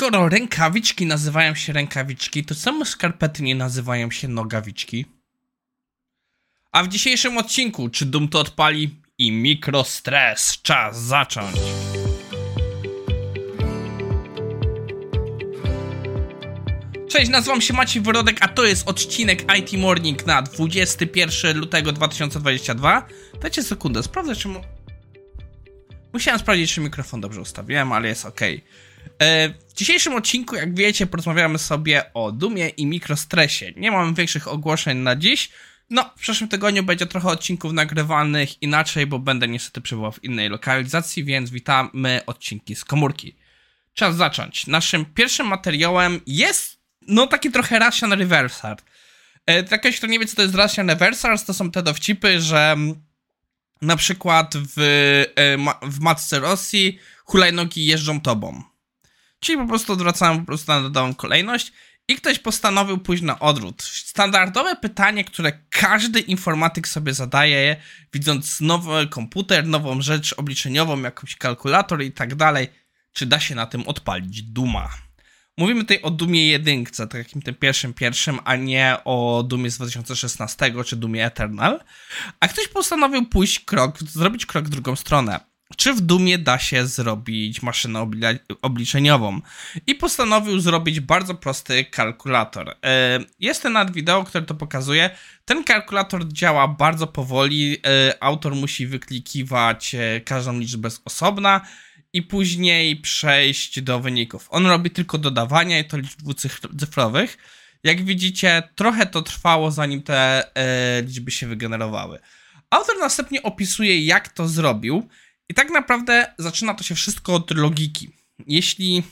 Skoro rękawiczki nazywają się rękawiczki, to czemu skarpety nie nazywają się nogawiczki? A w dzisiejszym odcinku, czy Dum to odpali i mikrostres, czas zacząć. Cześć, nazywam się Maciej Wyrodek, a to jest odcinek IT Morning na 21 lutego 2022. Dajcie sekundę, sprawdzę czy... Musiałem sprawdzić, czy mikrofon dobrze ustawiłem, ale jest ok. E, w dzisiejszym odcinku, jak wiecie, porozmawiamy sobie o dumie i mikrostresie. Nie mam większych ogłoszeń na dziś. No, w przyszłym tygodniu będzie trochę odcinków nagrywanych inaczej, bo będę niestety przebywał w innej lokalizacji, więc witamy odcinki z komórki. Czas zacząć. Naszym pierwszym materiałem jest, no, taki trochę Russian Reversal. E, dla kogoś, kto nie wie, co to jest Russian Reversal, to są te dowcipy, że mm, na przykład w, e, w matce Rosji hulajnogi jeżdżą tobą. Czyli po prostu odwracałem po prostu na dodałą kolejność i ktoś postanowił pójść na odwrót. Standardowe pytanie, które każdy informatyk sobie zadaje, widząc nowy komputer, nową rzecz obliczeniową, jakąś kalkulator i tak dalej, czy da się na tym odpalić Duma? Mówimy tutaj o Dumie jedynce, takim tym pierwszym pierwszym, a nie o Dumie z 2016 czy Dumie Eternal. A ktoś postanowił pójść krok, zrobić krok w drugą stronę czy w Dumie da się zrobić maszynę obliczeniową. I postanowił zrobić bardzo prosty kalkulator. E, jest ten nad wideo, które to pokazuje. Ten kalkulator działa bardzo powoli. E, autor musi wyklikiwać e, każdą liczbę z osobna i później przejść do wyników. On robi tylko dodawania i to liczb dwucyfrowych. Jak widzicie, trochę to trwało, zanim te liczby się wygenerowały. Autor następnie opisuje, jak to zrobił. I tak naprawdę zaczyna to się wszystko od logiki. Jeśli,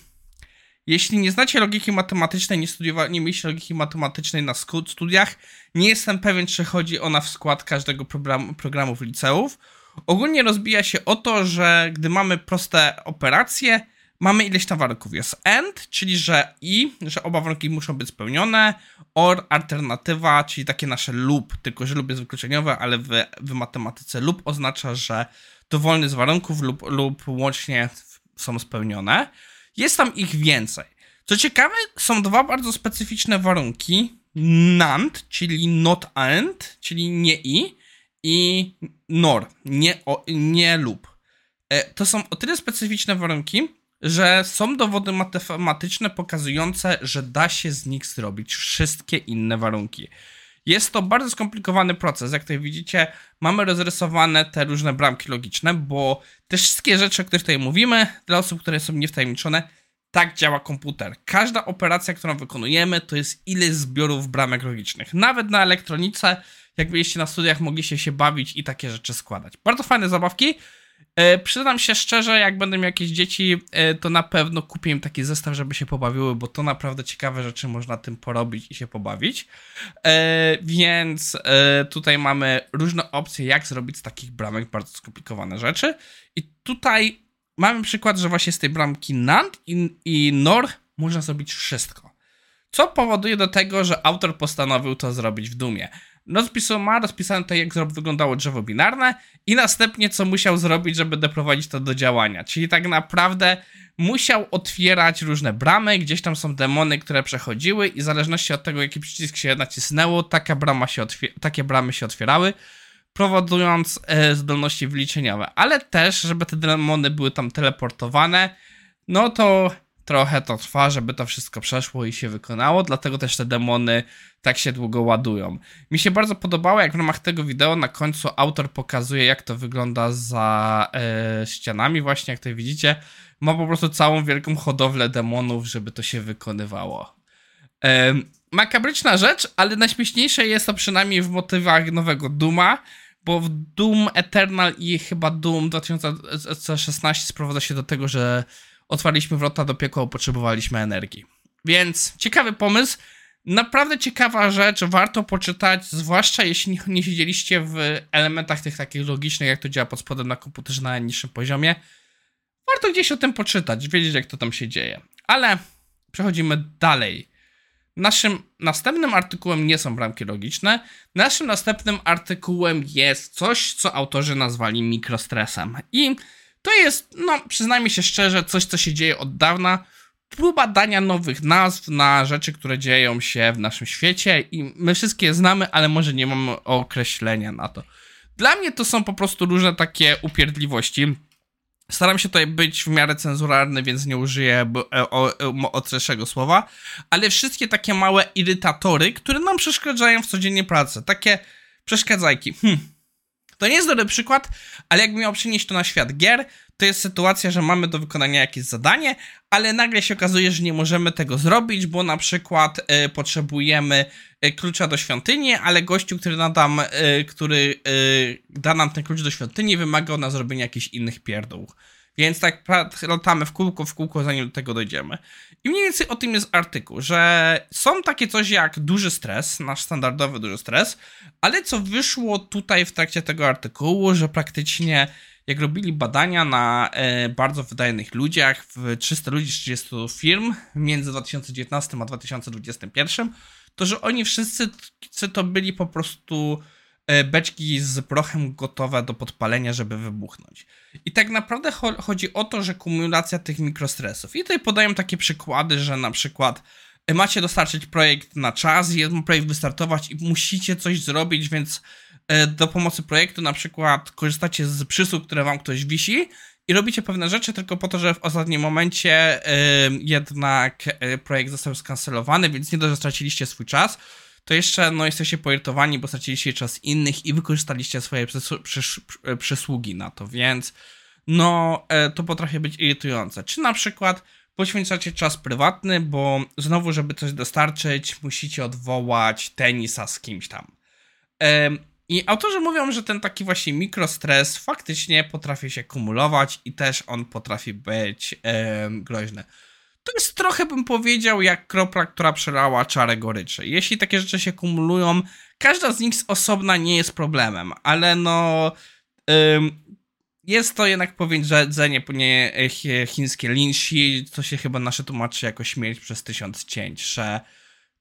jeśli nie znacie logiki matematycznej, nie, nie mieliście logiki matematycznej na studiach, nie jestem pewien, czy chodzi ona w skład każdego programu, programów liceów. Ogólnie rozbija się o to, że gdy mamy proste operacje, mamy ileś tam warunków. Jest AND, czyli że i, że oba warunki muszą być spełnione, OR, alternatywa, czyli takie nasze lub, tylko że lub jest wykluczeniowe, ale w, w matematyce lub oznacza, że dowolny z warunków lub, lub łącznie są spełnione. Jest tam ich więcej. Co ciekawe, są dwa bardzo specyficzne warunki. NAND, czyli not and, czyli nie i, i NOR, nie, o, nie lub. E, to są o tyle specyficzne warunki, że są dowody matematyczne pokazujące, że da się z nich zrobić wszystkie inne warunki. Jest to bardzo skomplikowany proces. Jak tutaj widzicie, mamy rozrysowane te różne bramki logiczne, bo te wszystkie rzeczy, o których tutaj mówimy, dla osób, które są niewtajemniczone, tak działa komputer. Każda operacja, którą wykonujemy, to jest ileś zbiorów bramek logicznych. Nawet na elektronice, jak byliście na studiach, mogliście się bawić i takie rzeczy składać. Bardzo fajne zabawki. E, przyznam się szczerze, jak będę miał jakieś dzieci, e, to na pewno kupię im taki zestaw, żeby się pobawiły, bo to naprawdę ciekawe rzeczy można tym porobić i się pobawić. E, więc tutaj mamy różne opcje, jak zrobić z takich bramek bardzo skomplikowane rzeczy. I tutaj mamy przykład, że właśnie z tej bramki NAND i, i NOR można zrobić wszystko. Co powoduje do tego, że autor postanowił to zrobić w Dumie. Rozpisu ma rozpisane tutaj, jak wyglądało drzewo binarne i następnie co musiał zrobić, żeby doprowadzić to do działania. Czyli tak naprawdę musiał otwierać różne bramy, gdzieś tam są demony, które przechodziły i w zależności od tego, jaki przycisk się nacisnęło, taka brama się takie bramy się otwierały, prowadząc e, zdolności wyliczeniowe. Ale też, żeby te demony były tam teleportowane, no to trochę to trwa, żeby to wszystko przeszło i się wykonało, dlatego też te demony tak się długo ładują. Mi się bardzo podobało, jak w ramach tego wideo na końcu autor pokazuje, jak to wygląda za e, ścianami, właśnie jak tutaj widzicie. Ma po prostu całą wielką hodowlę demonów, żeby to się wykonywało. E, makabryczna rzecz, ale najśmieszniejsze jest to przynajmniej w motywach nowego Duma, bo w Doom Eternal i chyba Doom 2016 sprowadza się do tego, że otwarliśmy wrota do piekła, potrzebowaliśmy energii. Więc ciekawy pomysł, naprawdę ciekawa rzecz, warto poczytać, zwłaszcza jeśli nie siedzieliście w elementach tych takich logicznych, jak to działa pod spodem na komputerze na niższym poziomie. Warto gdzieś o tym poczytać, wiedzieć jak to tam się dzieje. Ale przechodzimy dalej. Naszym następnym artykułem nie są bramki logiczne. Naszym następnym artykułem jest coś, co autorzy nazwali mikrostresem. I to jest, no, przyznajmy się szczerze, coś, co się dzieje od dawna. próba dania nowych nazw na rzeczy, które dzieją się w naszym świecie i my wszystkie je znamy, ale może nie mamy określenia na to. Dla mnie to są po prostu różne takie upierdliwości. Staram się tutaj być w miarę cenzuralny, więc nie użyję e, ostrzejszego słowa, ale wszystkie takie małe irytatory, które nam przeszkadzają w codziennie pracy, takie przeszkadzajki. Hm. To nie jest dobry przykład, ale jakbym miał przenieść to na świat gier, to jest sytuacja, że mamy do wykonania jakieś zadanie, ale nagle się okazuje, że nie możemy tego zrobić, bo na przykład y, potrzebujemy y, klucza do świątyni, ale gościu, który, nadam, y, który da nam ten klucz do świątyni, wymaga od nas zrobienia jakichś innych pierdół. Więc tak latamy w kółko, w kółko, zanim do tego dojdziemy. I mniej więcej o tym jest artykuł, że są takie coś jak duży stres, nasz standardowy duży stres, ale co wyszło tutaj w trakcie tego artykułu, że praktycznie jak robili badania na e, bardzo wydajnych ludziach, w 300 ludzi z 30 firm między 2019 a 2021, to że oni wszyscy to byli po prostu beczki z prochem gotowe do podpalenia, żeby wybuchnąć. I tak naprawdę cho chodzi o to, że kumulacja tych mikrostresów. I tutaj podają takie przykłady, że na przykład e, macie dostarczyć projekt na czas, jeden projekt wystartować i musicie coś zrobić, więc E, do pomocy projektu, na przykład korzystacie z przysług, które wam ktoś wisi i robicie pewne rzeczy tylko po to, że w ostatnim momencie jednak e, projekt został skancelowany, więc nie dość, że straciliście swój czas, to jeszcze no, jesteście poirytowani, bo straciliście czas innych i wykorzystaliście swoje przysługi na to, więc no e, to potrafi być irytujące. Czy na przykład poświęcacie czas prywatny, bo znowu, żeby coś dostarczyć, musicie odwołać tenisa z kimś tam. I autorzy mówią, że ten taki właśnie mikrostres faktycznie potrafi się kumulować i też on potrafi być e, groźny. To jest trochę, bym powiedział, jak kropla, która przelała czarę goryczy. Jeśli takie rzeczy się kumulują, każda z nich z osobna nie jest problemem, ale no... jest to jednak powiedzenie nie chińskie linsi, co się chyba nasze tłumaczy jako śmierć przez tysiąc cięć, że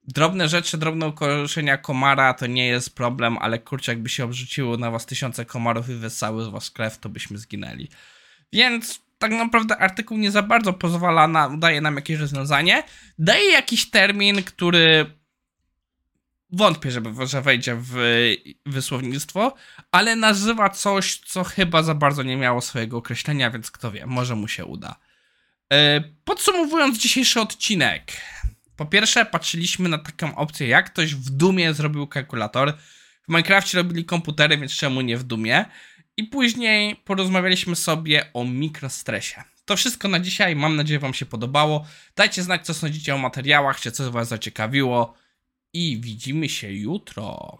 drobne rzeczy, drobne ukorzenia komara to nie jest problem, ale kurczę, jakby się obrzuciło na was tysiące komarów i wysały z was krew, to byśmy zginęli. Więc tak naprawdę artykuł nie za bardzo pozwala na, daje nam jakieś rozwiązanie. Daje jakiś termin, który wątpię, żeby, że wejdzie w wysłownictwo, ale nazywa coś, co chyba za bardzo nie miało swojego określenia, więc kto wie, może mu się uda. E, podsumowując dzisiejszy odcinek, po pierwsze, patrzyliśmy na taką opcję, jak ktoś w Dumie zrobił kalkulator. W Minecrafcie robili komputery, więc czemu nie w Dumie? I później porozmawialiśmy sobie o mikrostresie. To wszystko na dzisiaj. Mam nadzieję, Wam się podobało. Dajcie znać, co sądzicie o materiałach, czy coś Was zaciekawiło. I widzimy się jutro.